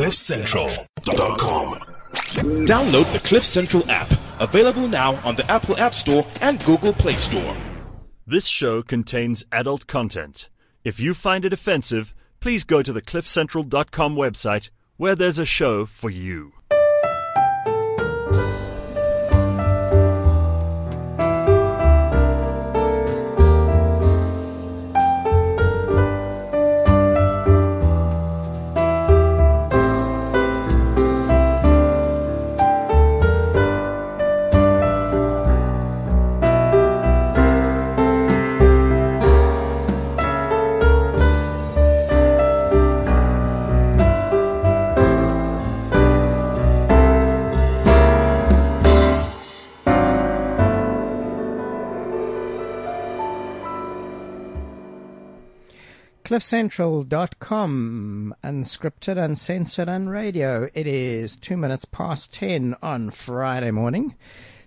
CliffCentral.com. Download the Cliff Central app, available now on the Apple App Store and Google Play Store. This show contains adult content. If you find it offensive, please go to the cliffcentral.com website where there's a show for you. cliffcentral.com unscripted uncensored and radio it is two minutes past ten on friday morning.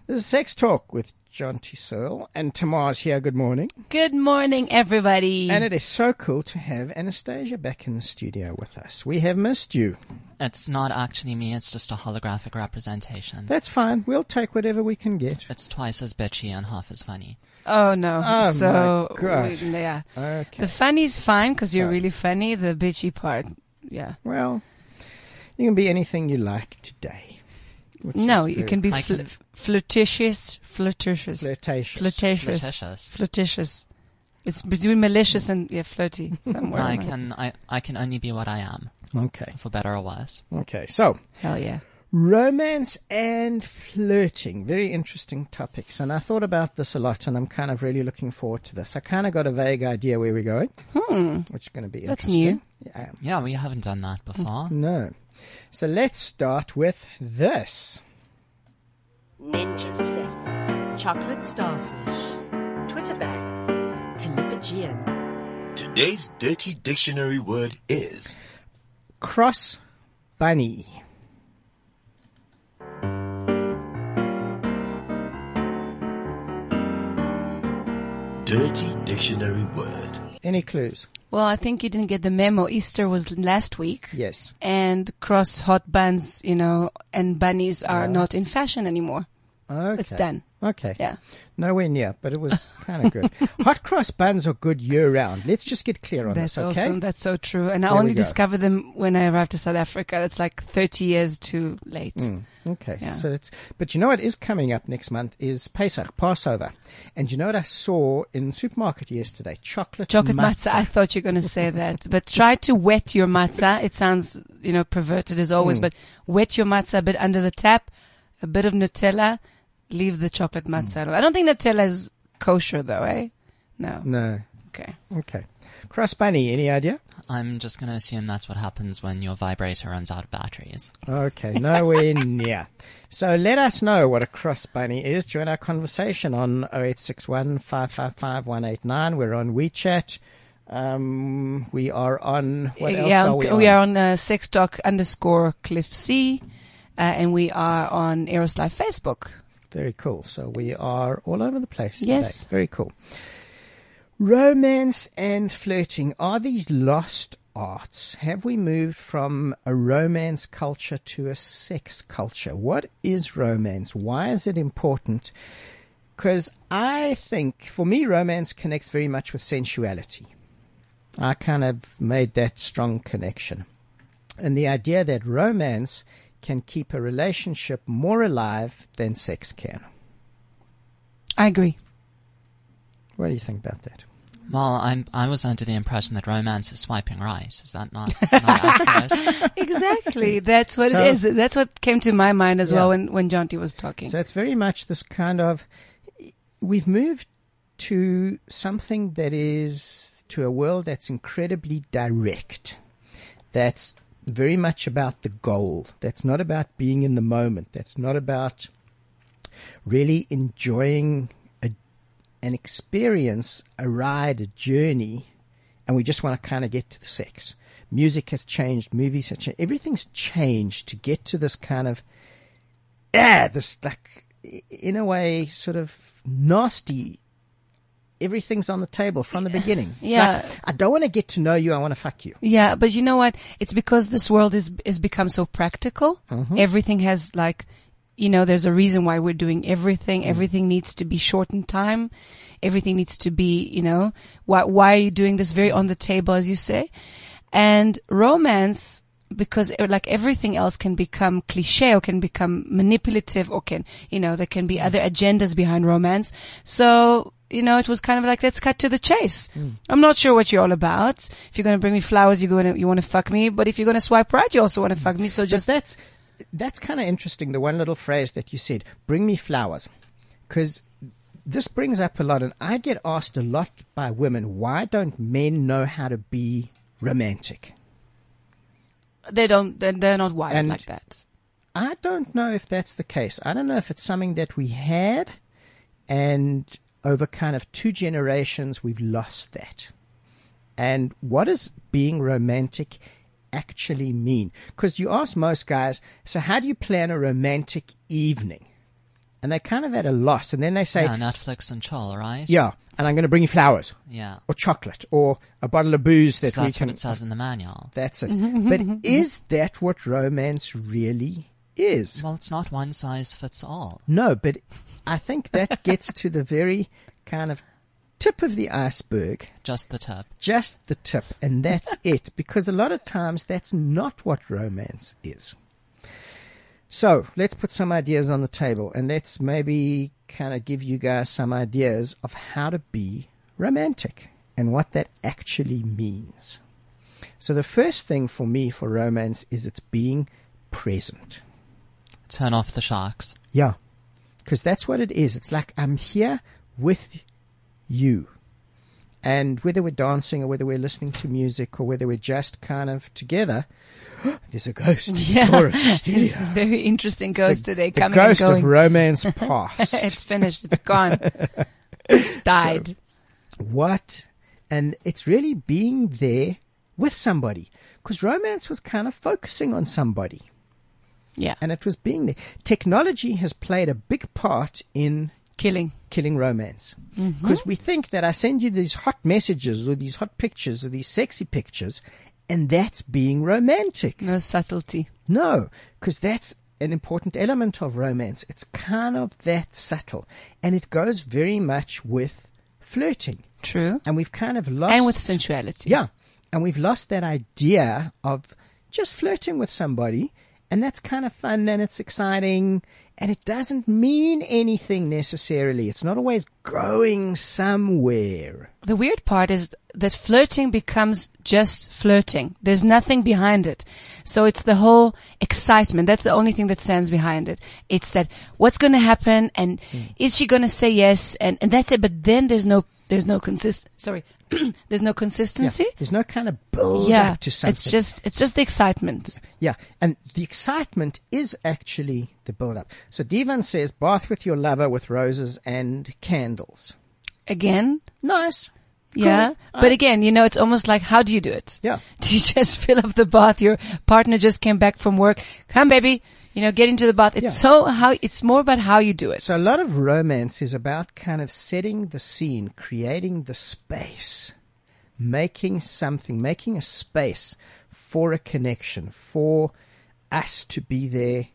This is sex talk with Jonty Searle and Tamara's here. Good morning. Good morning, everybody. and it is so cool to have anastasia back in the studio with us. We have missed you. It's not actually me, it's just a holographic representation. that's fine. We'll take whatever we can get. It's twice as bitchy and half as funny. Oh no! Oh, so my gosh. we- yeah, okay the funny's fine because you're Sorry. really funny. The bitchy part, yeah. well you can be anything you like today No, you can be I fl- can- flirtatious, flirtatious, flirtatious flirtatious, Flirtatious. flirtatious. It's between malicious and yeah, flirty somewhere. I can I, I can only be what I am, okay for better or worse. okay so Hell yeah. Romance and flirting, very interesting topics. And I thought about this a lot, and I'm kind of really looking forward to this. I kind of got a vague idea where we're going, Hmm. which is going to be That's interesting. new. Yeah. Yeah, we haven't done that before. No. So let's start with this. Ninja sex. Chocolate starfish. Twitter bag. Callipygian. Today's dirty dictionary word is Cross bunny. Dirty dictionary word. Any clues? Well, I think you didn't get the memo. Easter was last week. Yes. And cross hot buns, you know, and bunnies are not in fashion anymore. Okay. It's done. Okay. Yeah. Nowhere near, but it was kind of good. Hot cross buns are good year round. Let's just get clear on That's this, okay? awesome. That's so true. And I There only discovered them when I arrived to South Africa. That's like 30 years too late. Mm, okay. Yeah. So it's, but you know what is coming up next month is Pesach, Passover. And you know what I saw in the supermarket yesterday? Chocolate, Chocolate matzah. matzah. I thought you were going to say that, but try to wet your matzah. It sounds, you know, perverted as always, but wet your matzah a bit under the tap, a bit of Nutella, leave the chocolate matzah. alone. I don't think Nutella is kosher though, eh? No. No. Okay. Okay. Cross bunny, any idea? I'm just gonna assume that's what happens when your vibrator runs out of batteries. Okay, nowhere near. So let us know what a cross bunny is. Join our conversation on 0861 555 189. We're on WeChat. Um, we are on, what else yeah, are we on? we are on uh, sextalk underscore cliff C, uh, and we are on Eros Live Facebook. Very cool. So we are all over the place Yes. today. Very cool. Romance and flirting. Are these lost arts? Have we moved from a romance culture to a sex culture? What is romance? Why is it important? Because I think, for me, romance connects very much with sensuality. I kind of made that strong connection. And the idea that romance can keep a relationship more alive than sex can. I agree. What do you think about that? Well, I'm I was under the impression that romance is swiping right. Is that not, not accurate? Exactly. That's what So- it is. That's what came to my mind as well when, when Jonty was talking. So it's very much this kind of we've moved to something that is to a world that's incredibly direct. That's very much about the goal. That's not about being in the moment. That's not about really enjoying a, an experience, a ride, a journey, and we just want to kind of get to the sex. Music has changed, movies have changed, everything's changed to get to this kind of yeah, this like in a way sort of nasty everything's on the table from the beginning. It's Yeah. like, I don't want to get to know you. I want to fuck you. Yeah, but you know what? It's because this world is is become so practical. Mm-hmm. Everything has like, you know, there's a reason why we're doing everything. Mm. Everything needs to be short in time. Everything needs to be, you know, why why are you doing this very on the table, as you say? And romance, because uh, like everything else can become cliche or can become manipulative or can, you know, there can be mm. other agendas behind romance. So, you know, it was kind of like, let's cut to the chase. Hmm. I'm not sure what you're all about. If you're going to bring me flowers, you're going to, you want to fuck me. But if you're going to swipe right, you also want to fuck me. So Just that's that's kind of interesting. The one little phrase that you said, "Bring me flowers," because this brings up a lot, and I get asked a lot by women, "Why don't men know how to be romantic?" they don't, they're, they're not wired And- like that. I don't know if that's the case. I don't know if it's something that we had, and over kind of two generations, we've lost that. And what does being romantic actually mean? Because you ask most guys, so how do you plan a romantic evening? And they're kind of at a loss. And then they say, Yeah, Netflix and chill, right? yeah, and I'm going to bring you flowers Yeah. or chocolate or a bottle of booze that 'Cause we that's can. what it says in the manual. That's it. but is that what romance really is? Well, it's not one size fits all. No, but I think that gets to the very kind of tip of the iceberg, Just the tip. just the tip, and that's it. Because a lot of times that's not what romance is. So let's put some ideas on the table and let's maybe kind of give you guys some ideas of how to be romantic and what that actually means. So the first thing for me for romance is it's being present. Turn off the sharks. Yeah. Because that's what it is. It's like I'm here with you. And whether we're dancing or whether we're listening to music or whether we're just kind of together, there's a ghost in the Yeah. of the studio. It's a very interesting ghost today the coming ghost of romance past. it's finished. It's gone. Died. what? And it's really being there with somebody. Because romance was kind of focusing on somebody. Yeah. And it was being there. Technology has played a big part in Killing. killing romance. Mm-hmm. Because we think that I send you these hot messages or these hot pictures or these sexy pictures, and that's being romantic. No subtlety. No, because that's an important element of romance. It's kind of that subtle. And it goes very much with flirting. True. And we've kind of lost. And with sensuality. Yeah. And we've lost that idea of just flirting with somebody. And that's kind of fun and it's exciting. And it doesn't mean anything necessarily. It's not always going somewhere. The weird part is that flirting becomes just flirting. There's nothing behind it. So it's the whole excitement. That's the only thing that stands behind it. It's that what's going to happen and hmm. is she going to say yes? And, and that's it. But then there's no, there's no consist, sorry, there's no Yeah. consistency. There's no kind of build Yeah. up to something. It's just, it's just the excitement. Yeah, and the excitement is actually the build up. So Divan says, bath with your lover with roses and candles. Again. Nice. Yeah. But again, you know, it's almost like, how do you do it? Yeah. Do you just fill up the bath? Your partner just came back from work. Come baby. You know, get into the bath. It's Yeah. so how, it's more about how you do it. So a lot of romance is about kind of setting the scene, creating the space, making something, making a space for a connection, for us to be there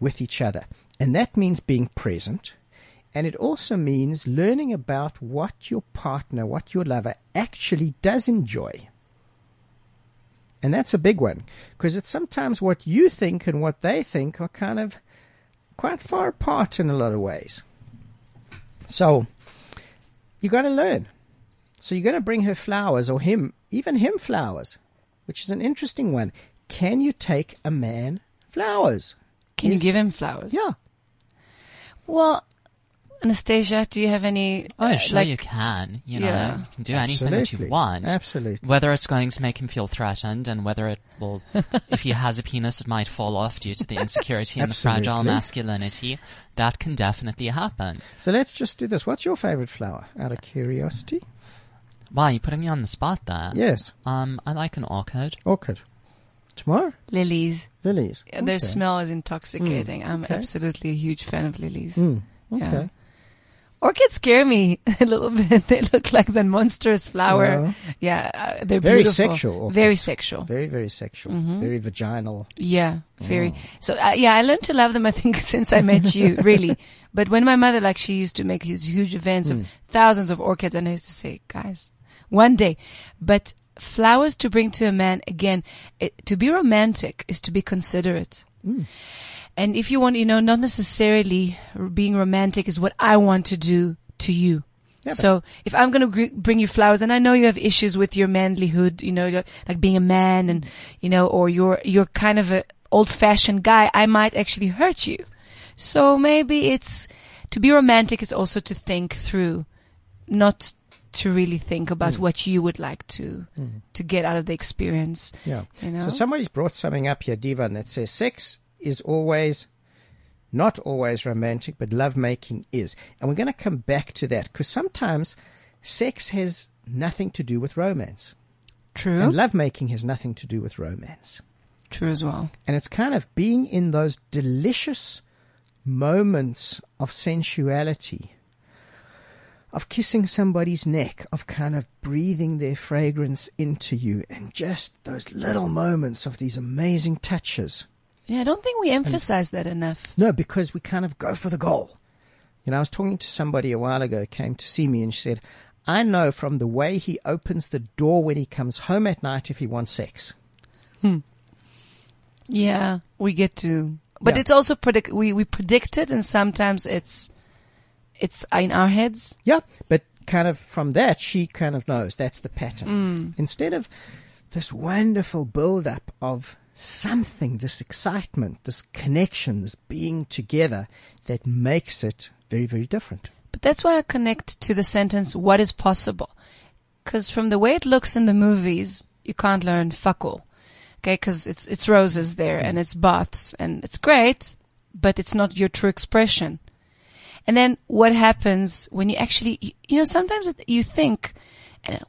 with each other. And that means being present. And it also means learning about what your partner, what your lover actually does enjoy. And that's a big one because it's sometimes what you think and what they think are kind of quite far apart in a lot of ways. So you got to learn. So you're going to bring her flowers or him, even him flowers, which is an interesting one. Can you take a man flowers? Can Is- you give him flowers? Yeah. Well, Anastasia, do you have any? Oh, uh, sure like- you can. You know, Yeah. you can do anything that you want. Absolutely. Whether it's going to make him feel threatened and whether it will, if he has a penis, it might fall off due to the insecurity and the fragile Absolutely. masculinity. That can definitely happen. So let's just do this. What's your favorite flower? Out of curiosity. Wow, you're putting me on the spot there. Yes. Um, I like an orchid. Orchid. Tomorrow? lilies. Lilies. Their Okay. smell is intoxicating. I'm okay. absolutely a huge fan of lilies. Mm, Yeah. Orchids scare me a little bit. They look like that monstrous flower. No. Yeah, uh, they're Very beautiful. sexual orchids. Very sexual. Very, very sexual. Mm-hmm. Very vaginal. Yeah, very. Oh. So uh, yeah, I learned to love them. I think since I met you, really. But when my mother, like, she used to make these huge events Hmm. of thousands of orchids, and I used to say, guys, one day. But flowers to bring to a man again, it, to be romantic is to be considerate. Hmm. And if you want, you know, not necessarily being romantic is what I want to do to you. Yeah, so if I'm going to gr- bring you flowers, and I know you have issues with your manlyhood, you know, like being a man, and you know, or you're you're kind of a old-fashioned guy, I might actually hurt you. So maybe it's to be romantic is also to think through, not to really think about Mm. what you would like to to get out of the experience. Yeah. You know? So somebody's brought something up here, Divan, that says sex is always, not always romantic, but lovemaking is. And we're going to come back to that because sometimes sex has nothing to do with romance. True, And lovemaking has nothing to do with romance. true as well. And it's kind of being in those delicious moments of sensuality, of kissing somebody's neck, of kind of breathing their fragrance into you, and just those little moments of these amazing touches. Yeah, I don't think we emphasize that enough. No, because we kind of go for the goal. You know, I was talking to somebody a while ago, came to see me, and she said, I know from the way he opens the door when he comes home at night if he wants sex. Hmm. Yeah, we get to, but Yeah. it's also predict. We we predict it, and sometimes it's it's in our heads. Yeah, but kind of from that, she kind of knows that's the pattern. Hmm. Instead of this wonderful build up of something, this excitement, this connection, this being together that makes it very, very different. But that's why I connect to the sentence, what is possible? Because from the way it looks in the movies, you can't learn fuck all. Okay, because it's, it's roses there and it's baths and it's great, but it's not your true expression. And then what happens when you actually, you- know, sometimes you think,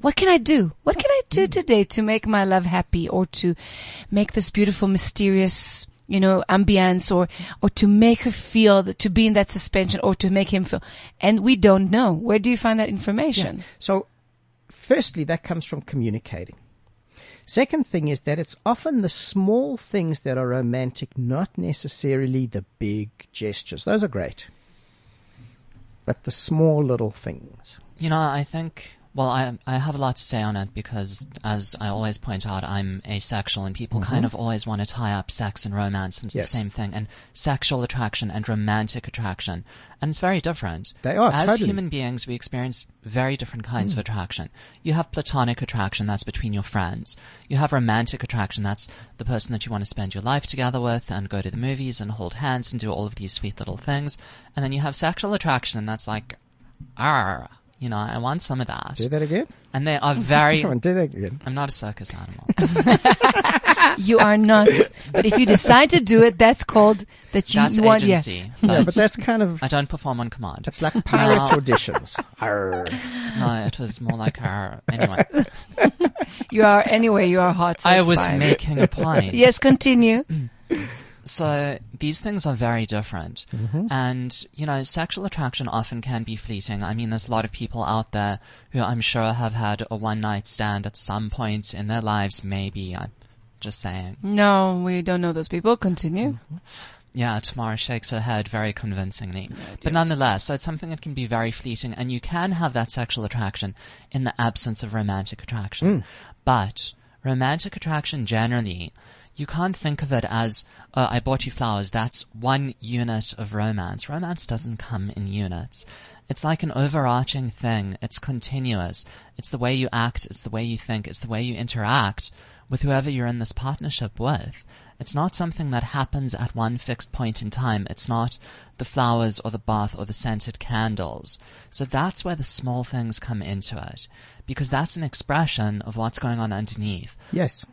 what can I do? What can I do today to make my love happy or to make this beautiful, mysterious, you know, ambience or, or to make her feel that, to be in that suspension or to make him feel. And we don't know. Where do you find that information? So, firstly, that comes from communicating. Second thing is that it's often the small things that are romantic, not necessarily the big gestures. Those are great. But the small little things. You know, I think. Well, I I have a lot to say on it because, as I always point out, I'm asexual, and people kind of always want to tie up sex and romance, and it's Mm-hmm. Yes. the same thing. And sexual attraction and romantic attraction, and it's very different. They are, As totally. human beings, we experience very different kinds of attraction. You have platonic attraction, that's between your friends. You have romantic attraction, that's the person that you want to spend your life together with, and go to the movies and hold hands and do all of these sweet little things. And then you have sexual attraction, and that's like, ah, you know, I want some of that. Do that again? And they are very. Come on, do that again. I'm not a circus animal. You are not. but if you decide to do it, that's called that you That's want. Yeah. agency. Yeah, but that's kind of, I don't perform on command. it's like pilot No. auditions. Arr. No, it was more like her. Anyway, You are anyway. You are hot. So I was fine. making a point. Yes, continue. So these things are very different. Mm-hmm. And, you know, sexual attraction often can be fleeting. I mean, there's a lot of people out there who I'm sure have had a one night stand at some point in their lives, maybe. I'm just saying. No, we don't know those people. Continue. Mm-hmm. Yeah, Tamara shakes her head very convincingly. but nonetheless, so it's something that can be very fleeting, and you can have that sexual attraction in the absence of romantic attraction. Mm. But romantic attraction generally, you can't think of it as, uh, I bought you flowers, that's one unit of romance. Romance doesn't come in units. It's like an overarching thing. It's continuous. It's the way you act. It's the way you think. It's the way you interact with whoever you're in this partnership with. It's not something that happens at one fixed point in time. It's not the flowers or the bath or the scented candles. So that's where the small things come into it. Because that's an expression of what's going on underneath. Yes.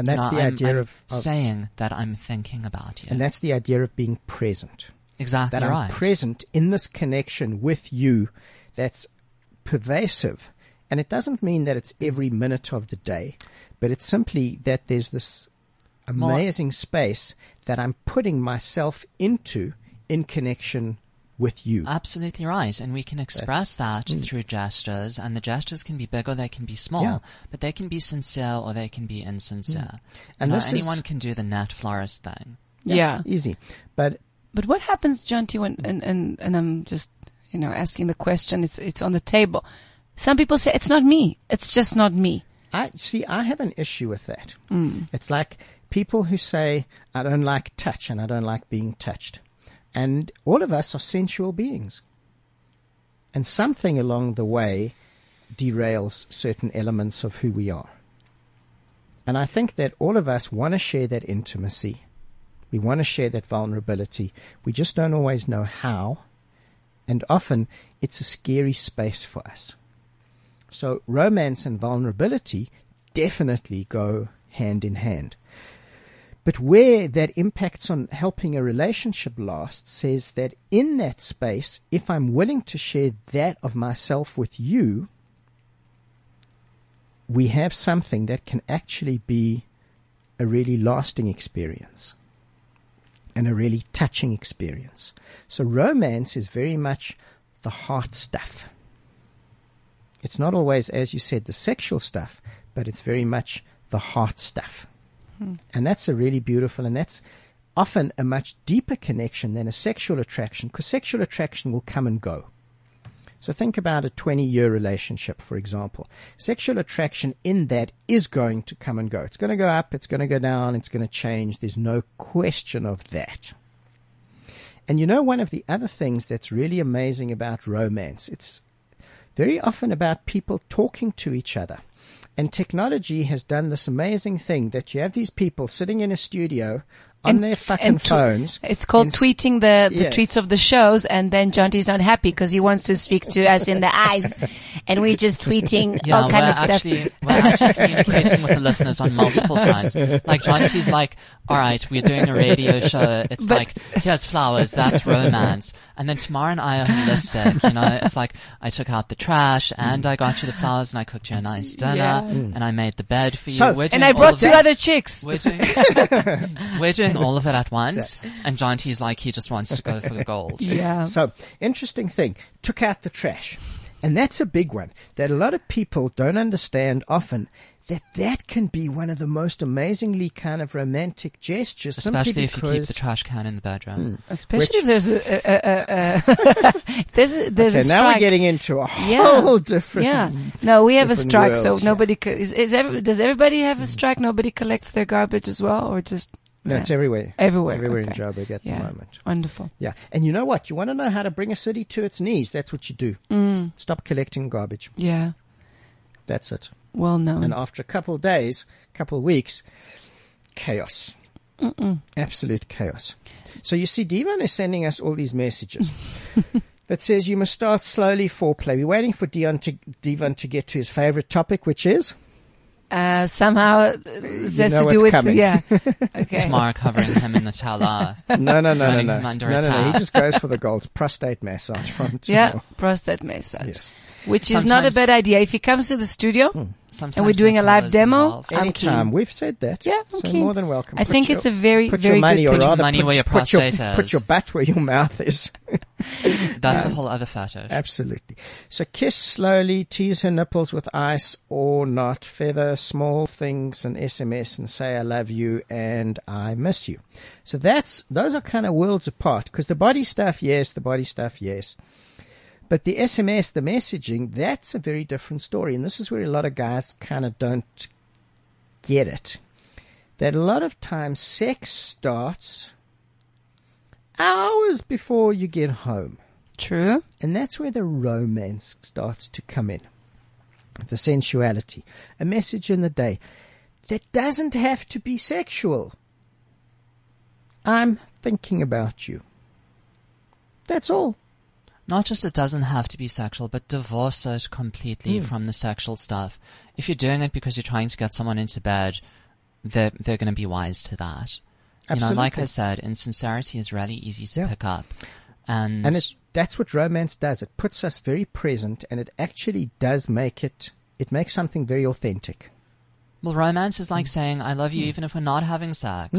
And that's Now, the I'm- idea I'm of, of saying that I'm thinking about you. and that's the idea of being present. exactly that I'm present in this connection with you that's pervasive. And it doesn't mean that it's every minute of the day, but it's simply that there's this amazing space that I'm putting myself into in connection with you. Absolutely right. And we can express that through gestures, and the gestures can be big or they can be small, Mm. Yeah. but they can be sincere or they can be insincere. And And this is- anyone can do the NetFlorist thing. Yeah. Easy. But But what happens, Jonty, when and, and, and I'm just you know asking the question. It's it's on the table. Some people say it's not me. It's just not me. I see. I have an issue with that. It's like people who say, "I don't like touch and I don't like being touched," and all of us are sensual beings, and something along the way derails certain elements of who we are. And I think that all of us want to share that intimacy. We want to share that vulnerability. We just don't always know how, and often it's a scary space for us. So romance and vulnerability definitely go hand in hand. But where that impacts on helping a relationship last says that in that space, if I'm willing to share that of myself with you, we have something that can actually be a really lasting experience and a really touching experience. So romance is very much the heart stuff. It's not always, as you said, the sexual stuff, but it's very much the heart stuff. And that's a really beautiful, and that's often a much deeper connection than a sexual attraction, because sexual attraction will come and go. So think about a 20 year relationship, for example. Sexual attraction in that is going to come and go. It's going to go up, it's going to go down, it's going to change. There's no question of that. And you know, one of the other things that's really amazing about romance, it's very often about people talking to each other. And technology has done this amazing thing that you have these people sitting in a studio on And- their fucking and tw- phones. It's called Ins- tweeting the, the Yes. tweets of the shows, and then Jonty's not happy because he wants to speak to us in the eyes, and we're just tweeting Yeah, all kind we're of stuff. actually we're actually communicating with the listeners on multiple fronts. Like Jonty's like, all right, we're doing a radio show. It's But- like here's flowers, that's romance, and then Tamara and I are holistic. You know, it's like I took out the trash and I got you the flowers and I cooked you a nice dinner Yeah. and I made the bed for you. So- and I brought two this- other chicks. We're doing, we're doing all of it at once, and Jonty's like he just wants to go for the gold. Yeah. So, interesting thing. Took out the trash. And that's a big one that a lot of people don't understand often that that can be one of the most amazingly kind of romantic gestures. Especially if you keep the trash can in the bedroom. Hmm. Especially Which- if there's a, a, a, a there's a, there's Okay, a now we're getting into a Yeah. whole different. yeah. No, we have a strike, worlds, so yeah. nobody co- is, is every, does everybody have a strike? Nobody collects their garbage as well, or just No, it's yeah. everywhere. everywhere? Everywhere in okay. Joburg at Yeah. the moment. Wonderful. Yeah. And you know what? You want to know how to bring a city to its knees. That's what you do. Mm. Stop collecting garbage. Yeah. That's it. Well known. And after a couple of days, couple of weeks, chaos. Absolute chaos. So you see, Divan is sending us all these messages that says you must start slowly foreplay. We're waiting for Dion to, Divan to get to his favorite topic, which is Uh, somehow this has to do with coming. yeah. Okay. Tamara covering him in Nutella. no, no, no, no, no, from no, under no, no. He just goes for the gold prostate massage from Tamara. Yeah, prostate massage. Yes. Which is not a bad idea. If he comes to the studio, hmm. Sometimes And we're doing a live demo? involved. I'm Anytime. keen. We've said that. Yeah, so okay. more than welcome. I Put think your- it's a very, put very your money, good or pitch. rather money put, where your put your, prostate put your butt where your mouth is. That's a whole other fetish. Absolutely. So kiss slowly, tease her nipples with ice or not, feather small things and SMS and say I love you and I miss you. So that's, those are kind of worlds apart because the body stuff, yes, the body stuff, yes. But the SMS, the messaging, that's a very different story. And this is where a lot of guys kind of don't get it. That a lot of times sex starts hours before you get home. True. And that's where the romance starts to come in. The sensuality. A message in the day that doesn't have to be sexual. I'm thinking about you. That's all. Not just it doesn't have to be sexual, but divorce it completely Hmm. from the sexual stuff. If you're doing it because you're trying to get someone into bed, they're, they're going to be wise to that. You know, like I said, insincerity is really easy to Yeah. pick up. And, And it, that's what romance does. It puts us very present and it actually does make it, it makes something very authentic. well, romance is Hmm. like saying, I love you even if we're not having sex.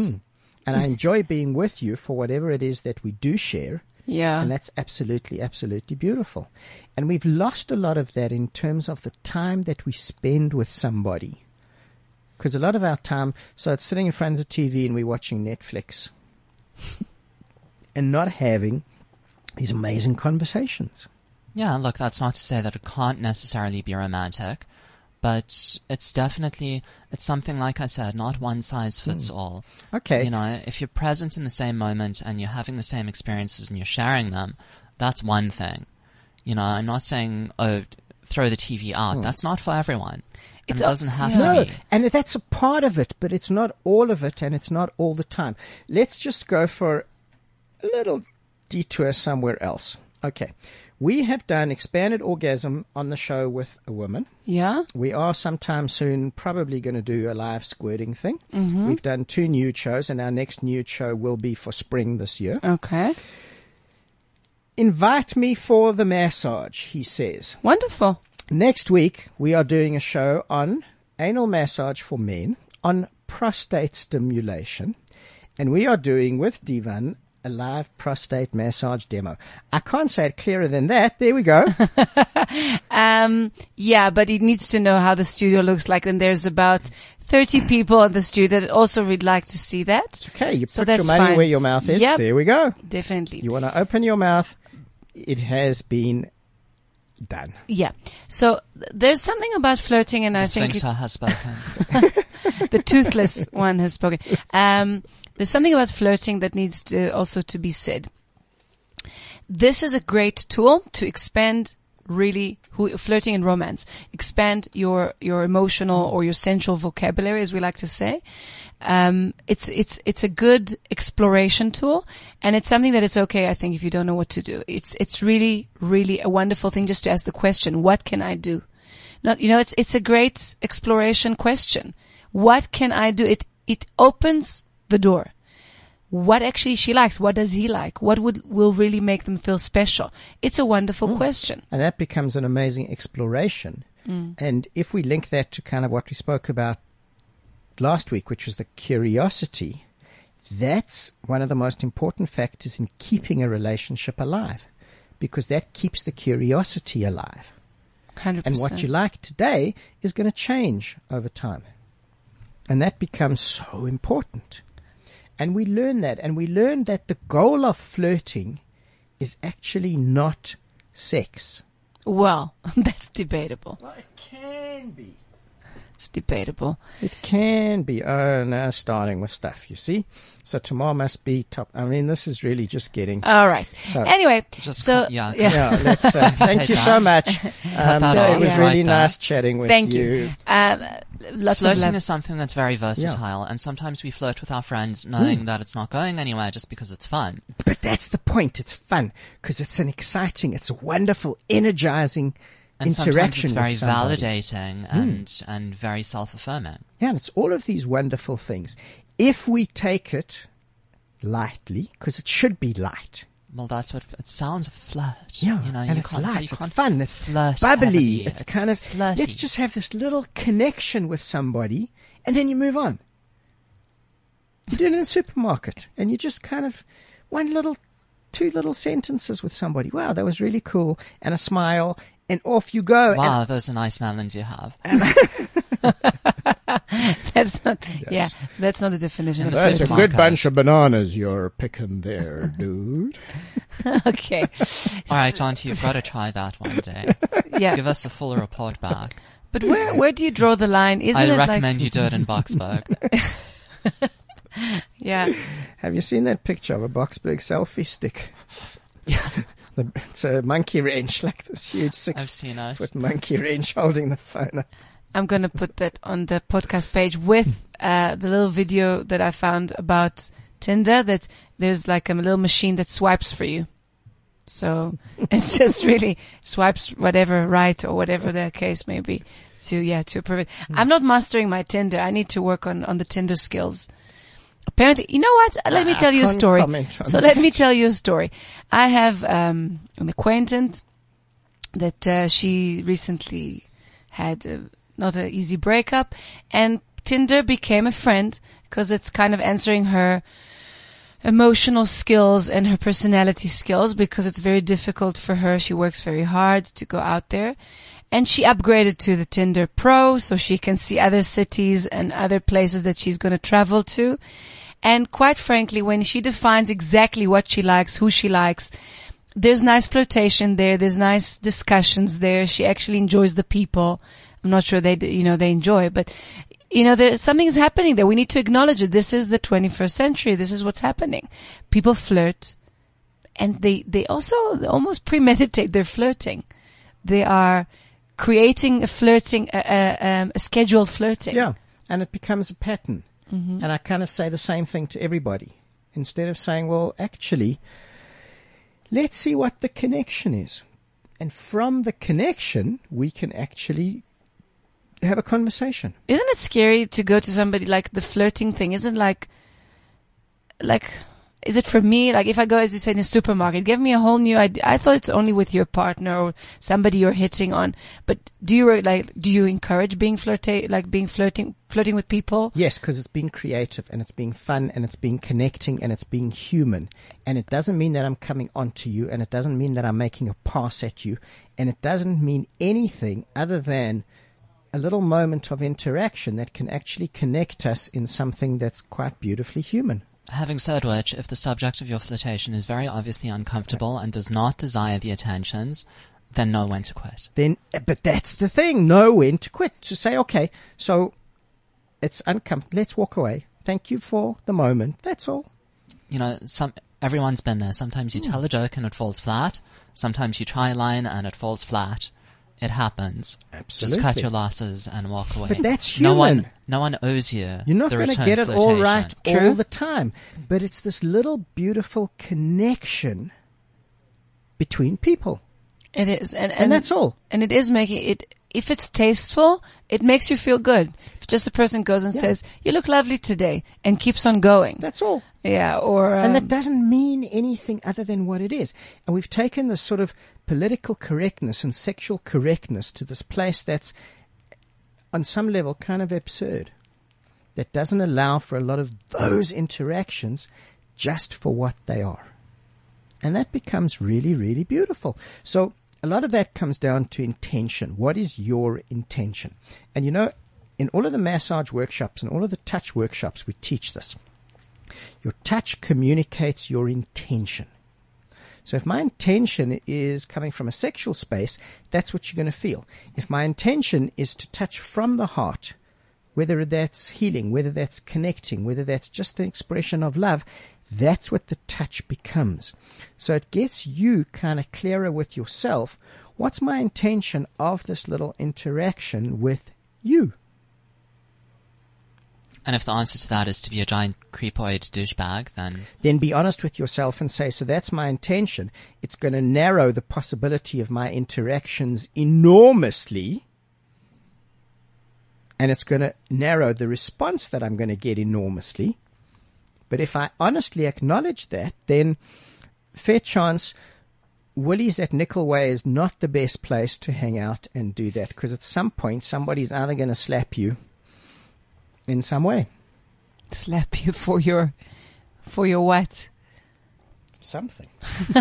And I enjoy being with you for whatever it is that we do share. Yeah. And that's absolutely, absolutely beautiful. And we've lost a lot of that in terms of the time that we spend with somebody. Because a lot of our time, so it's sitting in front of the TV and we're watching Netflix and not having these amazing conversations. Yeah, look, that's not to say that it can't necessarily be romantic, but it's definitely it's something like I said, not one size fits hmm. all. Okay. You know, if you're present in the same moment and you're having the same experiences and you're sharing them, that's one thing. You know, I'm not saying oh throw the TV out. Hmm. That's not for everyone. It doesn't have No, to be. and that's a part of it, but it's not all of it, and it's not all the time. Let's just go for a little detour somewhere else. Okay. We have done expanded orgasm on the show with a woman. Yeah. We are sometime soon probably going to do a live squirting thing. Mm-hmm. We've done two nude shows, and our next nude show will be for spring this year. Okay. Invite me for the massage, he says. Wonderful. Next week, we are doing a show on anal massage for men, on prostate stimulation, and we are doing with Divan a live prostate massage demo. I can't say it clearer than that. There we go. Um, yeah, but he needs to know how the studio looks like, and there's about 30 people in the studio that also would like to see that. Okay, you So put your money fine. where your mouth is. Yep. There we go. Definitely. You want to open your mouth. It has been done. Yeah. So there's something about flirting, and The I think Sphinx it's, has spoken. the toothless one has spoken. Um, there's something about flirting that needs to also to be said. This is a great tool to expand really who, flirting and romance. Expand your, your emotional or your sensual vocabulary, as we like to say. Um, it's, it's, it's a good exploration tool and it's something that it's okay, I think, if you don't know what to do. It's, it's really, really a wonderful thing just to ask the question, what can I do? Not, you know, it's, it's a great exploration question. What can I do? It, it opens the door. What actually she likes? What does he like? What would, will really make them feel special? It's a wonderful hmm. question. And that becomes an amazing exploration. Hmm. And if we link that to kind of what we spoke about last week, which was the curiosity, that's one of the most important factors in keeping a relationship alive because that keeps the curiosity alive. 100%. And what you like today is going to change over time. And that becomes so important. And we learn that. And we learn that the goal of flirting is actually not sex. Well, that's debatable. Well, it can be. It's debatable. It can be. Oh, now starting with stuff, you see? So Tamara must be top. I mean, this is really just getting. All right. So- anyway, Just so co- yeah, yeah, let's. Uh, thank you so much. Um, that off. it was Yeah. really Like nice chatting with Thank you. you. Um, lots of Flirting love. is something that's very versatile, and sometimes we flirt with our friends knowing that it's not going anywhere just because it's fun. But that's the point. It's fun because it's an exciting, it's a wonderful, energizing And sometimes interaction it's very with somebody. validating hmm. and and very self affirming. Yeah, and it's all of these wonderful things. If we take it lightly, because it should be light. Well, that's what it sounds a flirt. Yeah, you know, and you it's light, it's fun, it's flirt bubbly, heavily. it's, kind of, flirty. let's just have this little connection with somebody, and then you move on. You do it in the supermarket, and you just kind of, one little, two little sentences with somebody. Wow, that was really cool, and a smile, and off you go. And Wow, those are nice melons you have. That's not, yeah, that's not the definition of That's flirting. a good bunch of bananas you're picking there, dude. Okay. All right, Auntie, you've got to try that one day. Yeah. Give us a full report back. But where, where do you draw the line? Isn't I it recommend like, you do it in Boksburg. yeah. Have you seen that picture of a Boksburg selfie stick? Yeah. The, it's a monkey wrench, like this huge I've six seen it. foot monkey wrench holding the phone. up. I'm going to put that on the podcast page with uh, the little video that I found about Tinder that there's like a little machine that swipes for you. So it just really swipes whatever right or whatever the case may be to, yeah, to approve it. I'm not mastering my Tinder. I need to work on, on the Tinder skills. Apparently, you know what? Let me tell you a story. So let me tell you a story. I have, um, an acquaintance that, uh, she recently had a, not an easy breakup and Tinder became a friend because it's kind of answering her emotional skills and her personality skills because it's very difficult for her. She works very hard to go out there. And she upgraded to the Tinder Pro so she can see other cities and other places that she's going to travel to. And quite frankly, when she defines exactly what she likes, who she likes, there's nice flirtation there. There's nice discussions there. She actually enjoys the people. I'm not sure they, you know, they enjoy but you know, there's something's happening there. We need to acknowledge it. This is the 21st century. This is what's happening. People flirt and they, they also almost premeditate their flirting. They are creating a flirting, a, a, um, a scheduled flirting. Yeah, and it becomes a pattern. And I kind of say the same thing to everybody. Instead of saying, well, actually, let's see what the connection is. And from the connection, we can actually have a conversation. Isn't it scary to go to somebody like the flirting thing? Isn't like, like, is it for me? Like if I go, as you said, in a supermarket, give me a whole new idea. I thought it's only with your partner or somebody you're hitting on. But do you like, do you encourage being flirty, like being flirting, flirting with people? Yes, because it's being creative and it's being fun and it's being connecting and it's being human. And it doesn't mean that I'm coming onto you and it doesn't mean that I'm making a pass at you. And it doesn't mean anything other than a little moment of interaction that can actually connect us in something that's quite beautifully human. Having said which, if the subject of your flirtation is very obviously uncomfortable and does not desire the attentions, then know when to quit. Then, eh, but that's the thing. Know when to quit. To say, okay, so it's uncomfortable. Let's walk away. Thank you for the moment. That's all. You know, some everyone's been there. Sometimes you hmm. tell a joke and it falls flat. Sometimes you try a line and it falls flat. It happens. Absolutely. Just cut your losses and walk away. But that's No one, human. no one owes you. You're not going to get it all right True. all the time, but it's this little beautiful connection between people, It is. And, and, that's all. And it is making it, if it's tasteful, it makes you feel good. If just a person goes and Yeah. says, you look lovely today and keeps on going. That's all. yeah. Or, and um, that doesn't mean anything other than what it is. And we've taken this sort of political correctness and sexual correctness to this place that's, on some level, kind of absurd. That doesn't allow for a lot of those interactions just for what they are. And that becomes really, really beautiful. So a lot of that comes down to intention. What is your intention? And you know, in all of the massage workshops and all of the touch workshops, we teach this. Your touch communicates your intention. So if my intention is coming from a sexual space, that's what you're going to feel. If my intention is to touch from the heart, whether that's healing, whether that's connecting, whether that's just an expression of love, that's what the touch becomes. So it gets you kind of clearer with yourself. What's my intention of this little interaction with you? And if the answer to that is to be a giant creepoid douchebag, then then be honest with yourself and say, so that's my intention. It's going to narrow the possibility of my interactions enormously. And it's going to narrow the response that I'm going to get enormously. But if I honestly acknowledge that, then fair chance Willie's at Nicolway is not the best place to hang out and do that because at some point somebody's either going to slap you in some way. slap you for your, for your what? Something.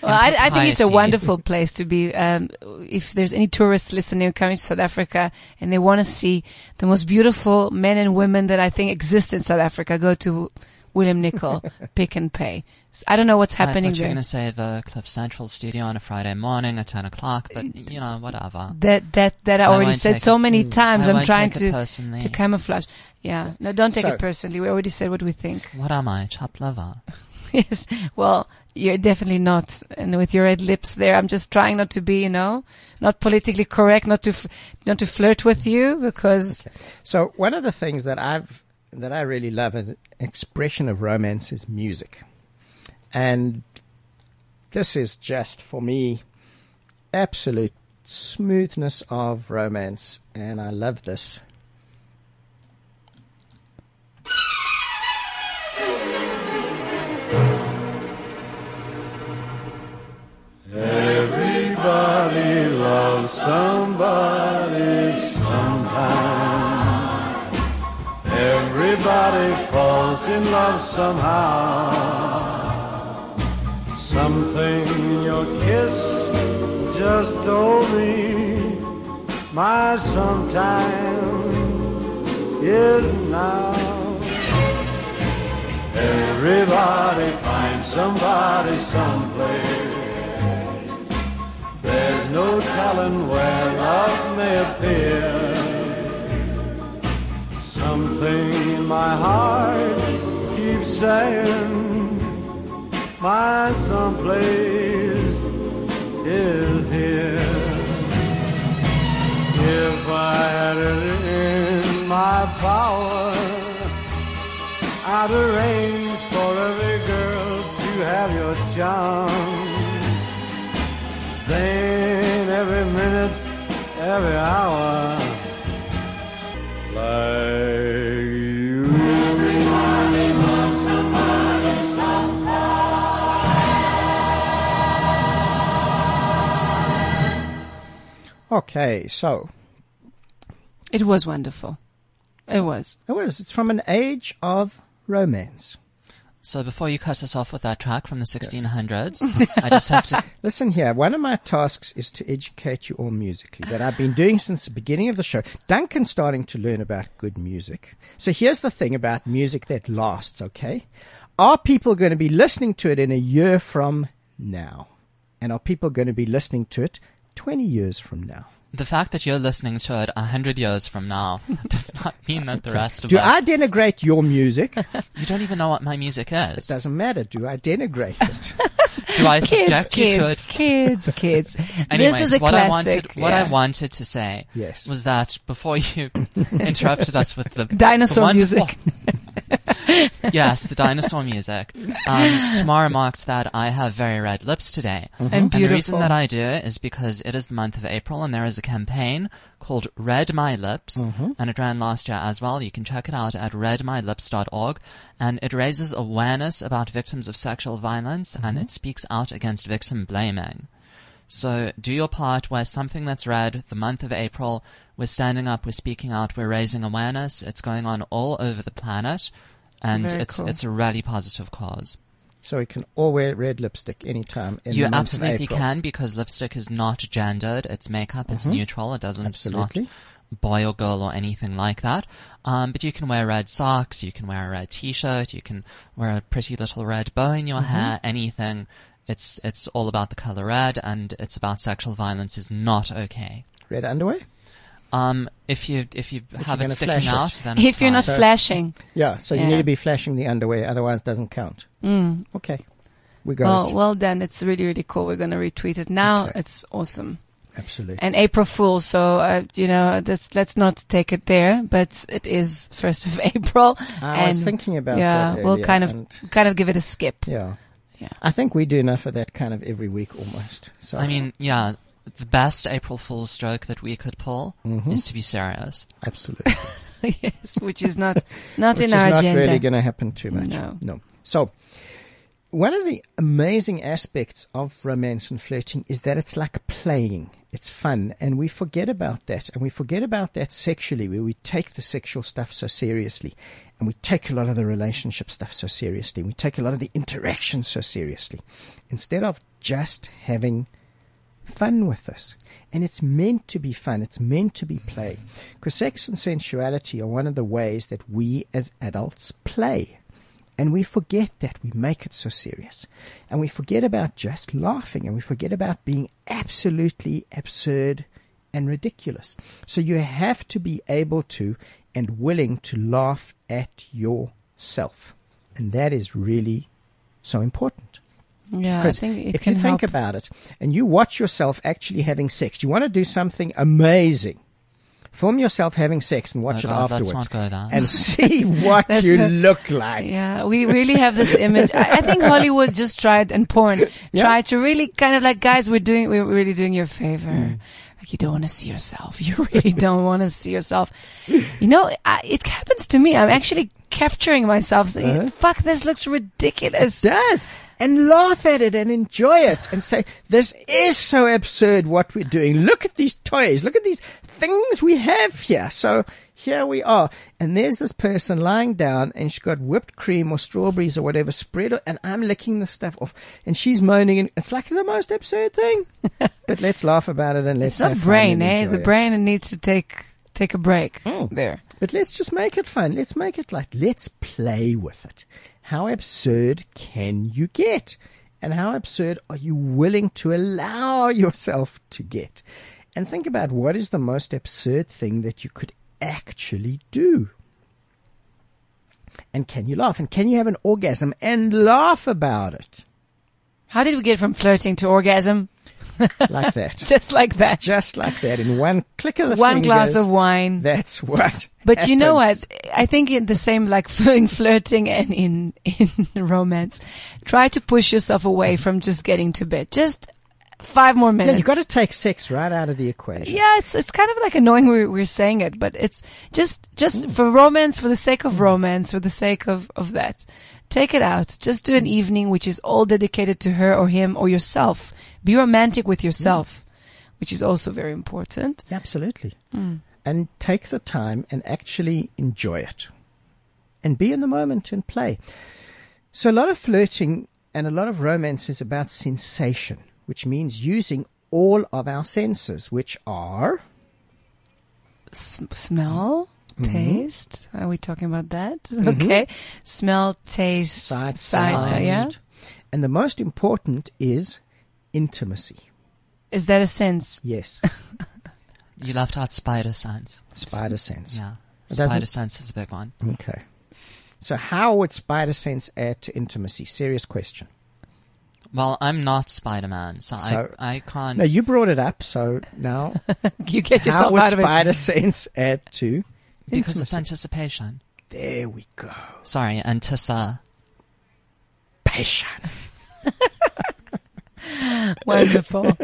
Well, I, I think it's a wonderful place to be. Um, if there's any tourists listening coming to South Africa and they want to see the most beautiful men and women that I think exist in South Africa, go to William Nicol, Pick n Pay. I don't know what's I happening thought you were going to say the Cliff Central studio on a Friday morning at 10 o'clock, but you know, whatever. That that that I I already won't said take so it- many times. I I'm trying to personally. to camouflage. Yeah, no, don't take So- it personally. We already said what we think. What am I? Chopped liver? yes. Well, you're definitely not. And with your red lips there, I'm just trying not to be, you know, not politically correct, not to, not to flirt with you because So one of the things that I've that I really love as an expression of romance is music. And this is just for me absolute smoothness of romance and I love this. Everybody loves somebody sometime. Everybody falls in love somehow. Something your kiss just told me my sometime is now. Everybody finds somebody someplace. There's no telling where love may appear. Something in my heart keeps saying my someplace is here. If I had it in my power, I'd arrange for every girl to have your charm. Then every minute, every hour, like you. Okay, so It was wonderful. It was. it was. It's from an age of romance. So before you cut us off with that track from the 1600s, I just have to. Listen here, one of my tasks is to educate you all musically that I've been doing since the beginning of the show. Duncan's starting to learn about good music. So here's the thing about music that lasts, okay? Are people going to be listening to it in a year from now? And are people going to be listening to it 20 years from now? The fact that you're listening to it a hundred years from now does not mean that the rest of Do us. I denigrate your music? You don't even know what my music is. It doesn't matter. Do I denigrate it? Do I Kids, subject you to kids, it? kids, kids. Anyways, this is a what classic. I wanted, what I wanted to say Yes. was that before you interrupted us with the Dinosaur the music. yes, the dinosaur music. Um, Tamara marked that I have very red lips today. Mm-hmm. And And the reason that I do it is because it is the month of April and there is a campaign called Red My Lips mm-hmm. and it ran last year as well. You can check it out at redmylips.org and it raises awareness about victims of sexual violence and mm-hmm. it speaks out against victim blaming. So do your part where something that's red, the month of April, we're standing up, we're speaking out, we're raising awareness. It's going on all over the planet and Very it's cool. it's a really positive cause. so we can all wear red lipstick anytime in you the month of absolutely April. can because lipstick is not gendered. It's makeup. It's neutral. It doesn't. It's Absolutely. not boy or girl or anything like that. Um, but you can wear red socks. You can wear a red t-shirt. You can wear a pretty little red bow in your hair. Anything. It's it's all about the color red, and it's about sexual violence is not okay. Red underwear? Um, if you if you have it sticking flash it. out, then it's If you're not fine. flashing. Yeah, so you need to be flashing the underwear, otherwise it doesn't count. Mm. Okay. We got Well, it. well done. It's really, really cool. We're going to retweet it now. Okay. It's awesome. Absolutely. And April Fool, so, uh, you know, let's, let's not take it there, but it is 1st of April. I and was thinking about yeah, that we'll kind of, kind of give it a skip. Yeah. Yeah. I think we do enough of that kind of every week almost. So I mean, yeah, the best April Fool's joke that we could pull Mm-hmm. is to be serious. absolutely. yes, which is not, not Which in is our not agenda. really going to happen too much. No. No. So, one of the amazing aspects of romance and flirting is that it's like playing. It's fun. And we forget about that. And we forget about that sexually, where we take the sexual stuff so seriously. And we take a lot of the relationship stuff so seriously. We take a lot of the interaction so seriously. Instead of just having fun with this. And it's meant to be fun. It's meant to be play. Because sex and sensuality are one of the ways that we as adults play. And we forget that. We make it so serious. And we forget about just laughing and we forget about being absolutely absurd and ridiculous. So you have to be able to and willing to laugh at yourself. And that is really so important. Yeah, I think it if can you think about it and you watch yourself actually having sex, you want to do something amazing. Film yourself having sex and watch Oh it God, let's afterwards not go there. and see what you a- look like. Yeah, we really have this image. I, I think Hollywood just tried and porn Yeah. tried to really kind of like, guys, we're doing, we're really doing you a favor. Mm. Like you don't want to see yourself. You really don't want to see yourself. You know, I, it happens to me. I'm actually capturing myself saying, Uh-huh. fuck, this looks ridiculous. does and laugh at it and enjoy it and say this is so absurd what we're doing look at these toys look at these things we have here so here we are. And there's this person lying down and she's got whipped cream or strawberries or whatever spread and I'm licking the stuff off and she's moaning and it's like the most absurd thing. but let's laugh about it and let's It's not brain, eh? The it. brain needs to take take a break Mm. there. But let's just make it fun. Let's make it like, let's play with it. How absurd can you get? And how absurd are you willing to allow yourself to get? And think about what is the most absurd thing that you could actually do? And can you laugh? And can you have an orgasm and laugh about it? How did we get from flirting to orgasm? Like that. Just like that. Just like that in one click of the one glass of wine. That's what. But you know what? I think in the same like in flirting and in in romance, try to push yourself away from just getting to bed. Just five more minutes. Yeah, you got to take sex right out of the equation. Yeah, it's it's kind of like annoying we're we're saying it, but it's just just mm. for romance, for the sake of romance, for the sake of of that. Take it out. Just do an evening which is all dedicated to her or him or yourself. Be romantic with yourself, which is also very important. Absolutely. And take the time and actually enjoy it. And be in the moment and play. So a lot of flirting and a lot of romance is about sensation, which means using all of our senses, which are S- smell, Mm-hmm. Mm-hmm. taste. Are we talking about that? Mm-hmm. Okay. Smell, taste, sight, sight, sound. yeah. And the most important is intimacy. Is that a sense? Yes. You left out spider sense. Spider sense. Yeah. It doesn't- Spider sense is a big one. Okay. So how would spider sense add to intimacy? Serious question. Well, I'm not Spider Man, so, So- I I can't. No, you brought it up, so now You get how yourself would out of it. spider sense add to because it's anticipation. There we go. Sorry, antissa. Passion. Wonderful.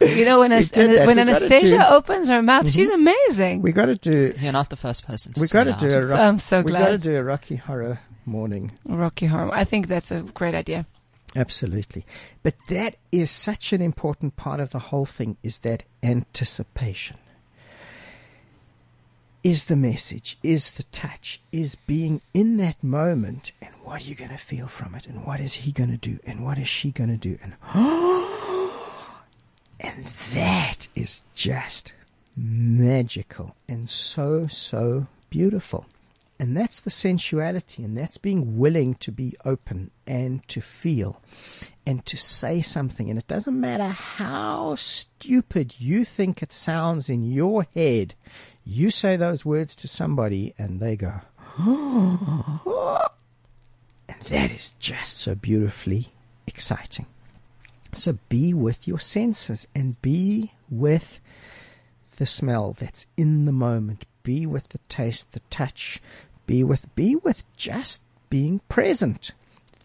you know when We As- that. when We Anastasia Mm-hmm. opens her mouth, she's amazing. We got to do. You're not the first person to We got to do a. Rock, I'm so glad we got to glad. do a Rocky Horror morning. Rocky Horror. I think that's a great idea. Absolutely. But that is such an important part of the whole thing is that anticipation. Is the message, is the touch, is being in that moment and what are you going to feel from it and what is he going to do and what is she going to do and and that is just magical and so so beautiful. And that's the sensuality, and that's being willing to be open and to feel and to say something. And it doesn't matter how stupid you think it sounds in your head, you say those words to somebody and they go, and that is just so beautifully exciting. So be with your senses and be with the smell that's in the moment. Be with the taste, the touch. Be with, be with just being present.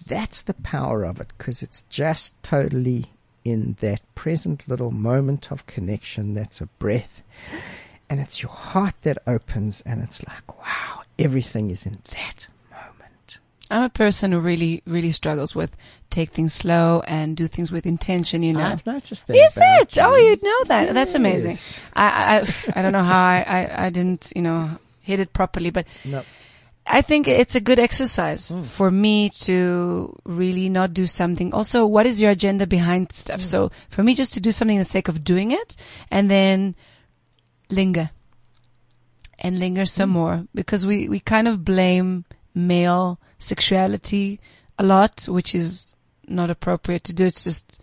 That's the power of it because it's just totally in that present little moment of connection. That's a breath. And it's your heart that opens and it's like, wow, everything is in that moment. I'm a person who really, really struggles with take things slow and do things with intention, you know. I've noticed that. Is it? Oh, you'd know that. That's amazing. I, I, I don't know how I, I, I didn't, you know, hit it properly, but No. I think it's a good exercise Hmm. for me to really not do something. Also, what is your agenda behind stuff? Hmm. So for me, just to do something in the sake of doing it and then linger and linger some Hmm. more because we, we kind of blame male sexuality a lot, which is not appropriate to do. It's just,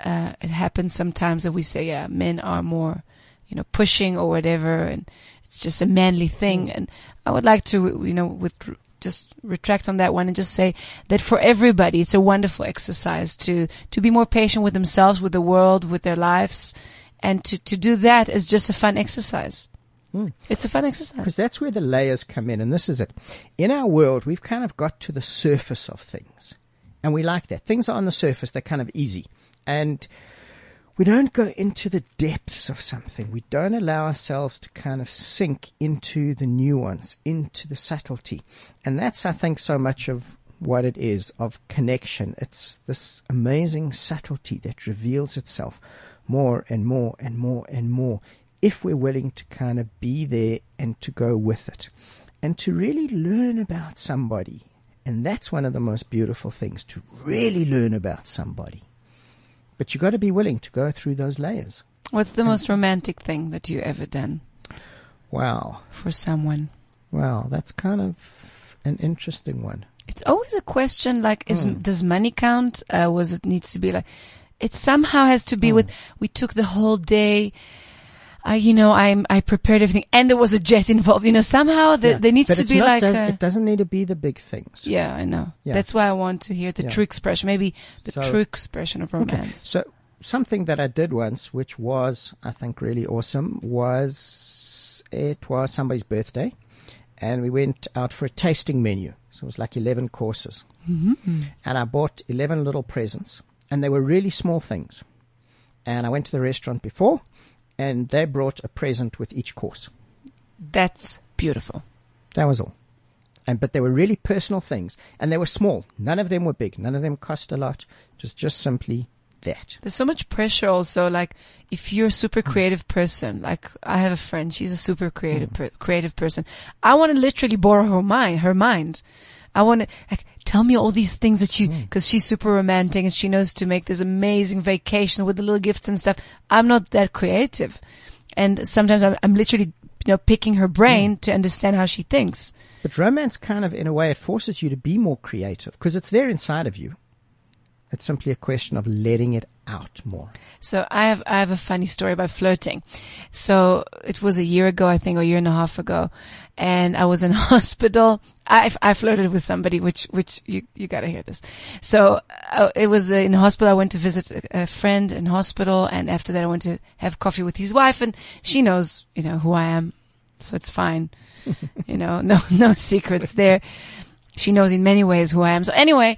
uh, it happens sometimes that we say, yeah, men are more, you know, pushing or whatever. And it's just a manly thing. And I would like to, you know, with, just retract on that one and just say that for everybody, it's a wonderful exercise to, to be more patient with themselves, with the world, with their lives. And to, to do that is just a fun exercise. Hmm. It's a fun exercise. Because that's where the layers come in, and this is it. In our world, we've kind of got to the surface of things, and we like that. Things are on the surface; they're kind of easy, and we don't go into the depths of something. We don't allow ourselves to kind of sink into the nuance, into the subtlety, and that's, I think, so much of what it is of connection. It's this amazing subtlety that reveals itself more and more and more and more if we're willing to kind of be there and to go with it and to really learn about somebody. And that's one of the most beautiful things to really learn about somebody. But you've got to be willing to go through those layers. What's the most romantic thing that you ever done Wow. for someone? Wow. That's kind of an interesting one. It's always a question like, is, Hmm. does money count? Uh, was it needs to be like, it somehow has to be with, we took the whole day. I, you know, I'm, I prepared everything and there was a jet involved. You know, somehow there, Yeah. there needs But to be like, does- a, it doesn't need to be the big things. yeah, I know. Yeah. That's why I want to hear the Yeah. true expression, maybe the So- true expression of romance. So something that I did once, which was I think really awesome, was it was somebody's birthday, and we went out for a tasting menu. So it was like eleven courses, mm-hmm. and I bought eleven little presents, and they were really small things. And I went to the restaurant before, and they brought a present with each course. That's beautiful. That was all. And but they were really personal things, and they were small. None of them were big. None of them cost a lot. Was just simply that. There's so much pressure also, like, if you're a super mm. creative person, like, I have a friend, she's a super creative, mm. per- creative person. I want to literally borrow her mind, her mind. I want to, like, tell me all these things that you, hmm. cause she's super romantic and she knows to make this amazing vacation with the little gifts and stuff. I'm not that creative. And sometimes I'm, I'm literally, you know, picking her brain hmm. to understand how she thinks. But romance kind of, in a way, it forces you to be more creative because it's there inside of you. It's simply a question of letting it out more. So I have I have a funny story about flirting. So it was a year ago, I think, or a year and a half ago, and I was in hospital. I I flirted with somebody, which which you you gotta hear this. So uh, it was in hospital. I went to visit a, a friend in hospital, and after that, I went to have coffee with his wife, and she knows you know who I am, so it's fine. you know, no no secrets there. She knows in many ways who I am. So anyway,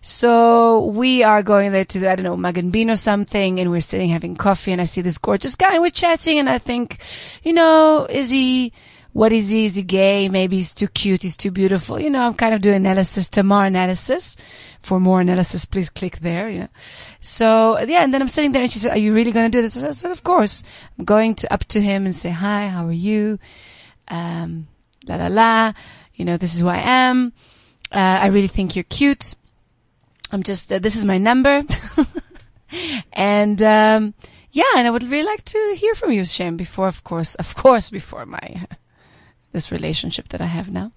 so we are going there to, I don't know, Magan or something, and we're sitting having coffee, and I see this gorgeous guy, and we're chatting, and I think, you know, is he, what is he? Is he gay? Maybe he's too cute, he's too beautiful. You know, I'm kind of doing analysis, Tamar analysis. For more analysis, please click there, you know. So, yeah, and then I'm sitting there, and she said, are you really going to do this? I said, of course. I'm going to up to him and say, hi, how are you? Um, la la la. You know, this is who I am. Uh, I really think you're cute. I'm just, uh, this is my number. and, um, yeah, and I would really like to hear from you, Shem, before, of course, of course, before my, this relationship that I have now.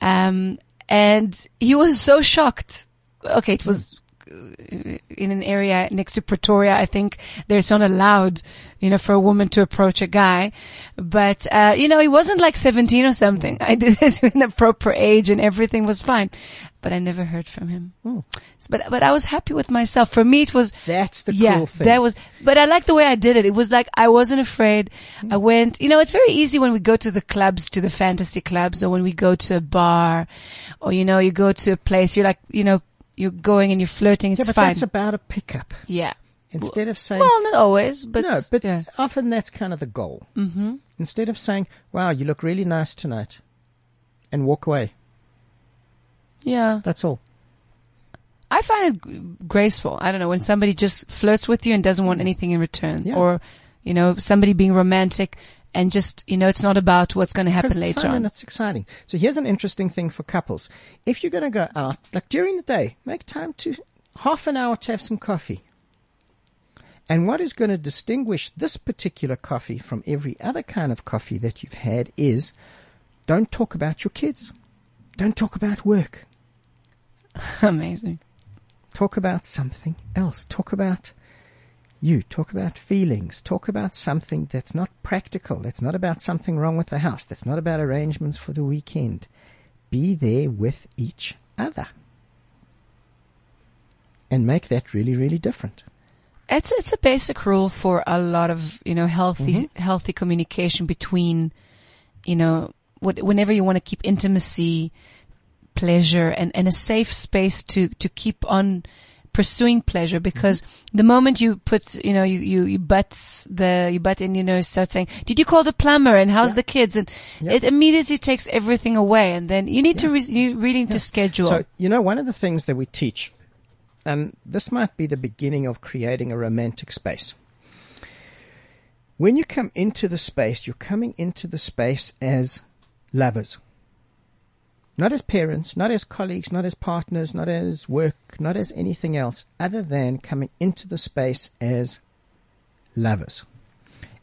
Um, and he was so shocked. Okay, it was in an area next to Pretoria. I think there it's not allowed, you know, for a woman to approach a guy. But, uh, you know, he wasn't like 17 or something. I did it in the proper age and everything was fine. But I never heard from him. So, but, but I was happy with myself. For me, it was, That's the yeah, cool thing. that was, but I like the way I did it. It was like, I wasn't afraid. I went, you know, it's very easy when we go to the clubs, to the fantasy clubs, or when we go to a bar, or, you know, you go to a place, you're like, you know, you're going and you're flirting, it's yeah, but fine. that's about a pickup. yeah. Instead of saying, Well, not always, but, no, but yeah. often that's kind of the goal. Mm-hmm. Instead of saying, wow, you look really nice tonight, and walk away. Yeah. That's all. I find it graceful. I don't know when somebody just flirts with you and doesn't want anything in return, Yeah. or you know somebody being romantic and just you know it's not about what's going to happen later on. and it's exciting. So here's an interesting thing for couples. If you're going to go out, like during the day, make time to half an hour to have some coffee. And what is going to distinguish this particular coffee from every other kind of coffee that you've had is don't talk about your kids. Don't talk about work. Amazing. Talk about something else. Talk about you. Talk about feelings. Talk about something that's not practical. That's not about something wrong with the house. That's not about arrangements for the weekend. Be there with each other. And make that really, really different. It's it's a basic rule for a lot of you know healthy Mm-hmm. healthy communication between you know what, whenever you want to keep intimacy, pleasure, and and a safe space to to keep on pursuing pleasure because Mm-hmm. the moment you put you know you you you butt the you butt in you know start saying did you call the plumber and how's Yeah. the kids and Yeah. it immediately takes everything away and then you need to re- you really need to schedule So, you know, one of the things that we teach, and this might be the beginning of creating a romantic space. When you come into the space, you're coming into the space as lovers. Not as parents, not as colleagues, not as partners, not as work, not as anything else, other than coming into the space as lovers.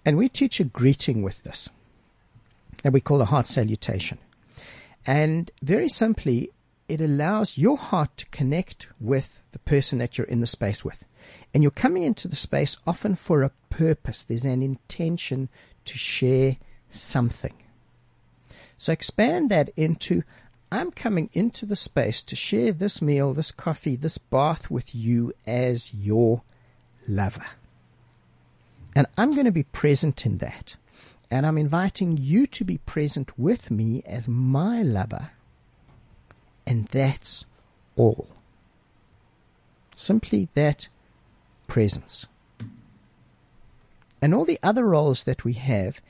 And we teach a greeting with this that we call a heart salutation. And very simply, it allows your heart to connect with the person that you're in the space with. And you're coming into the space often for a purpose. There's an intention to share something. So expand that into I'm coming into the space to share this meal, this coffee, this bath with you as your lover. And I'm going to be present in that. And I'm inviting you to be present with me as my lover. And that's all. Simply that presence. And all the other roles that we have,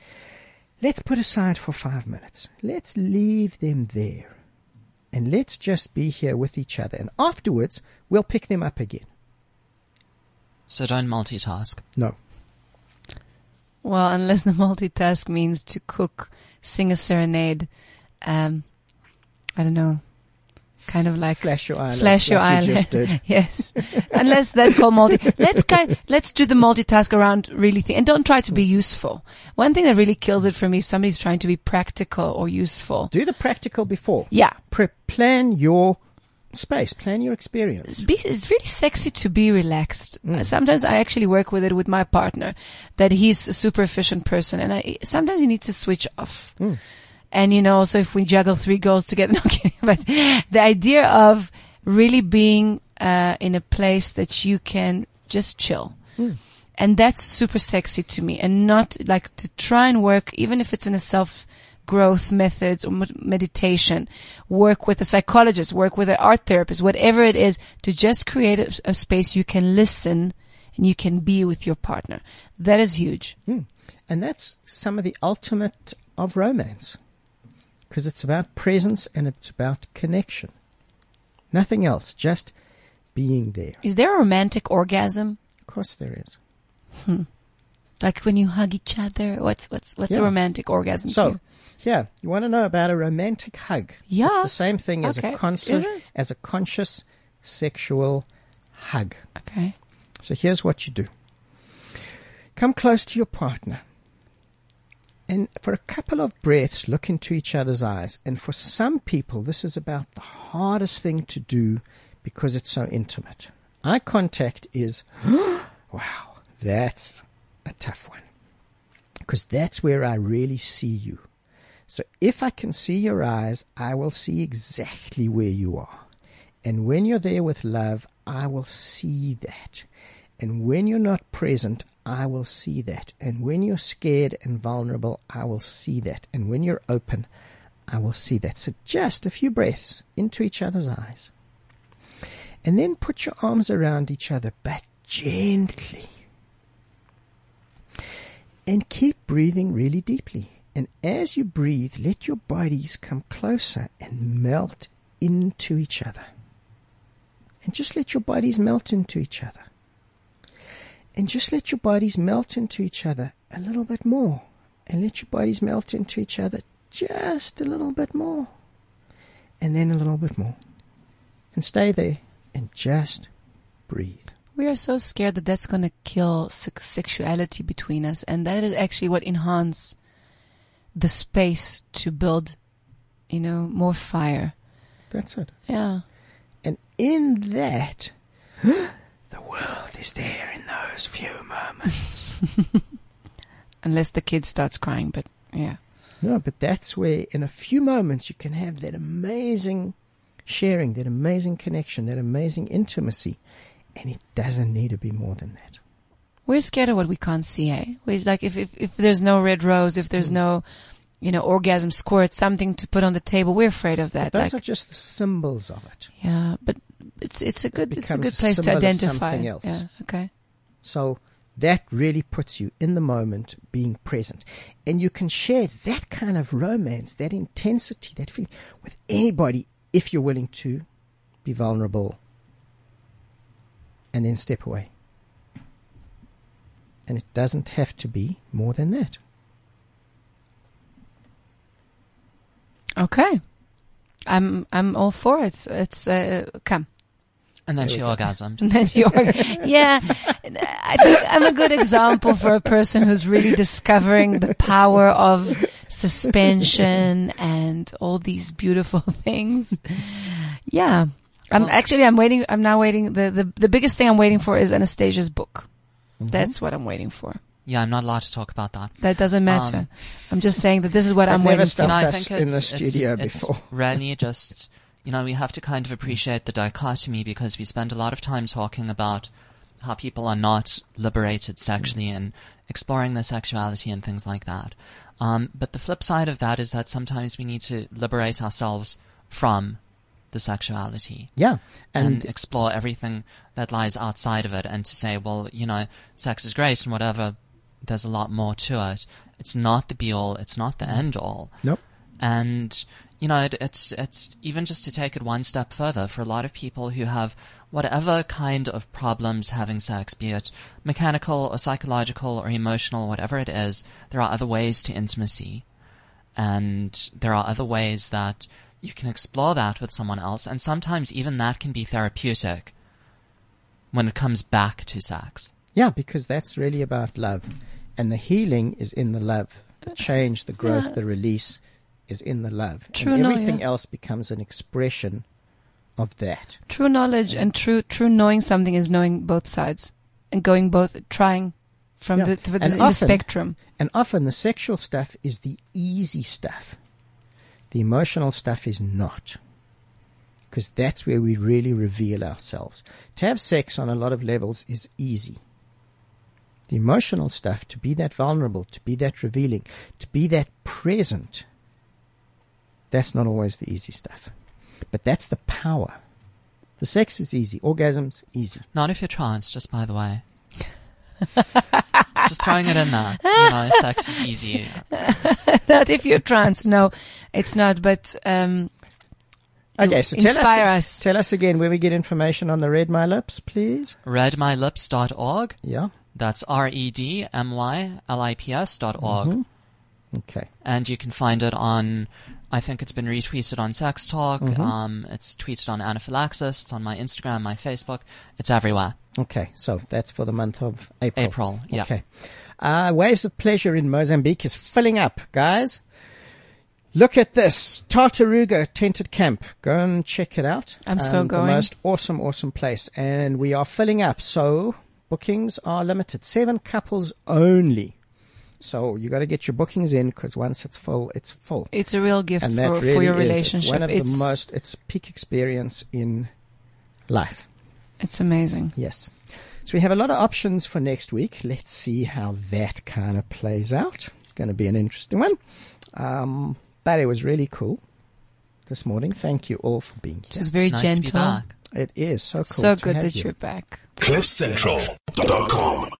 let's put aside for five minutes. Let's leave them there. And let's just be here with each other. And afterwards, we'll pick them up again. So don't multitask. No. Well, unless the multitask means to cook, sing a serenade, um, I don't know, kind of like Flash your eyelids. flash your like you eyelid. just did. yes, unless that's called multi. Let's kind, let's do the multitask around really thing, and don't try to be useful. One thing that really kills it for me if somebody's trying to be practical or useful. Do the practical before. Yeah, Pre- plan your space. Plan your experience. it's, really sexy to be relaxed. Uh, Sometimes I actually work with it with my partner, that he's a super efficient person, and I sometimes you need to switch off. And you know, so if we juggle three goals together, no kidding, but the idea of really being uh, in a place that you can just chill. And that's super sexy to me and not like to try and work, even if it's in a self growth methods or meditation, work with a psychologist, work with an art therapist, whatever it is, to just create a, a space you can listen and you can be with your partner. That is huge. And that's some of the ultimate of romance. Because it's about presence and it's about connection. Nothing else, just being there. Is there a romantic orgasm? Of course there is. Hmm. Like when you hug each other? What's, what's, what's a romantic orgasm So, you? yeah, you want to know about a romantic hug? Yeah. It's the same thing as Okay. a conscious, as a conscious sexual hug. Okay. So here's what you do. Come close to your partner. And for a couple of breaths, look into each other's eyes. And for some people, this is about the hardest thing to do because it's so intimate. Eye contact is, wow, that's a tough one. Because that's where I really see you. So if I can see your eyes, I will see exactly where you are. And when you're there with love, I will see that. And when you're not present, I will see that. And when you're scared and vulnerable, I will see that. And when you're open, I will see that. So just a few breaths into each other's eyes. And then put your arms around each other, but gently. And keep breathing really deeply. And as you breathe, let your bodies come closer and melt into each other. And just let your bodies melt into each other. And just let your bodies melt into each other a little bit more. And let your bodies melt into each other just a little bit more. And then a little bit more. And stay there and just breathe. We are so scared that that's going to kill sexuality between us, and that is actually what enhance the space to build, you know, more fire. That's it. Yeah. And in that, the world is there in those few moments. Unless the kid starts crying, but yeah. no, but that's where, in a few moments, you can have that amazing sharing, that amazing connection, that amazing intimacy. And it doesn't need to be more than that. We're scared of what we can't see, eh? We're like, if, if, if there's no red rose, if Mm. there's no, you know, orgasm squirt, something to put on the table, we're afraid of that. Those like, are just the symbols of it. yeah, but it's, it's a good, it's a good place to identify. something else. Yeah. Okay. So that really puts you in the moment, being present. And you can share that kind of romance, that intensity, that feeling with anybody if you're willing to be vulnerable and then step away. and it doesn't have to be more than that. Okay. I'm I'm all for it. It's uh, come. And then she orgasmed. And then you're, yeah, I think I'm a good example for a person who's really discovering the power of suspension and all these beautiful things. Yeah. I'm Well- actually, I'm waiting, I'm now waiting. The, the, the biggest thing I'm waiting for is Anastasia's book. That's what I'm waiting for. Yeah, I'm not allowed to talk about that. That doesn't matter. Um, I'm just saying that this is what They've I'm never waiting stopped for. And I us think in the it's- it's- studio it's before. really just, you know, we have to kind of appreciate the dichotomy because we spend a lot of time talking about how people are not liberated sexually and exploring their sexuality and things like that. Um, but the flip side of that is that sometimes we need to liberate ourselves from the sexuality Yeah. and, And, explore everything that lies outside of it and to say, well, you know, sex is great and whatever, there's a lot more to it. It's not the be all, it's not the end all. nope. And, you know, it, it's, it's even just to take it one step further for a lot of people who have whatever kind of problems having sex, be it mechanical or psychological or emotional, whatever it is, there are other ways to intimacy. And there are other ways that you can explore that with someone else. And sometimes even that can be therapeutic when it comes back to sex. Yeah, because that's really about love. And the healing is in the love. The change, the growth, the release is in the love. True, and everything yeah. else becomes an expression of that. True knowledge and true, true knowing something is knowing both sides and going both, trying from Yeah. the, the, in the spectrum. And often the sexual stuff is the easy stuff. The emotional stuff is not. Because that's where we really reveal ourselves. To have sex on a lot of levels is easy. The emotional stuff, to be that vulnerable, to be that revealing, to be that present, that's not always the easy stuff. But that's the power. The sex is easy. Orgasms, easy. Not if you're trans, just by the way. just throwing it in there. You know, sex is easy. Not if you're trans. No, it's not. But um, Okay, so tell us, us. tell us again where we get information on the Red My Lips, please. Redmylips.org. Yeah. That's R-E-D-M-Y-L-I-P-S dot org. Okay. And you can find it on, I think it's been retweeted on Sex Talk. Um, it's tweeted on Anaphylaxis. It's on my Instagram, my Facebook. It's everywhere. Okay. So that's for the month of April. April, yeah. Okay. Uh, Waves of Pleasure in Mozambique is filling up, guys. Look at this. Tartaruga Tented Camp. Go and check it out. I'm so Um, going. The most awesome, awesome place. And we are filling up. So bookings are limited. Seven couples only. So you got to get your bookings in because once it's full, it's full. it's a real gift and for, that really for your is. relationship. It's one of it's, the most, it's peak experience in life. it's amazing. Yes. So we have a lot of options for next week. Let's see how that kind of plays out. It's Going to be an interesting one. Um, but it was really cool this morning. Thank you all for being here. It was very Nice to be gentle. back. It is so cool. So to good have that you. you're back. CliffCentral.com.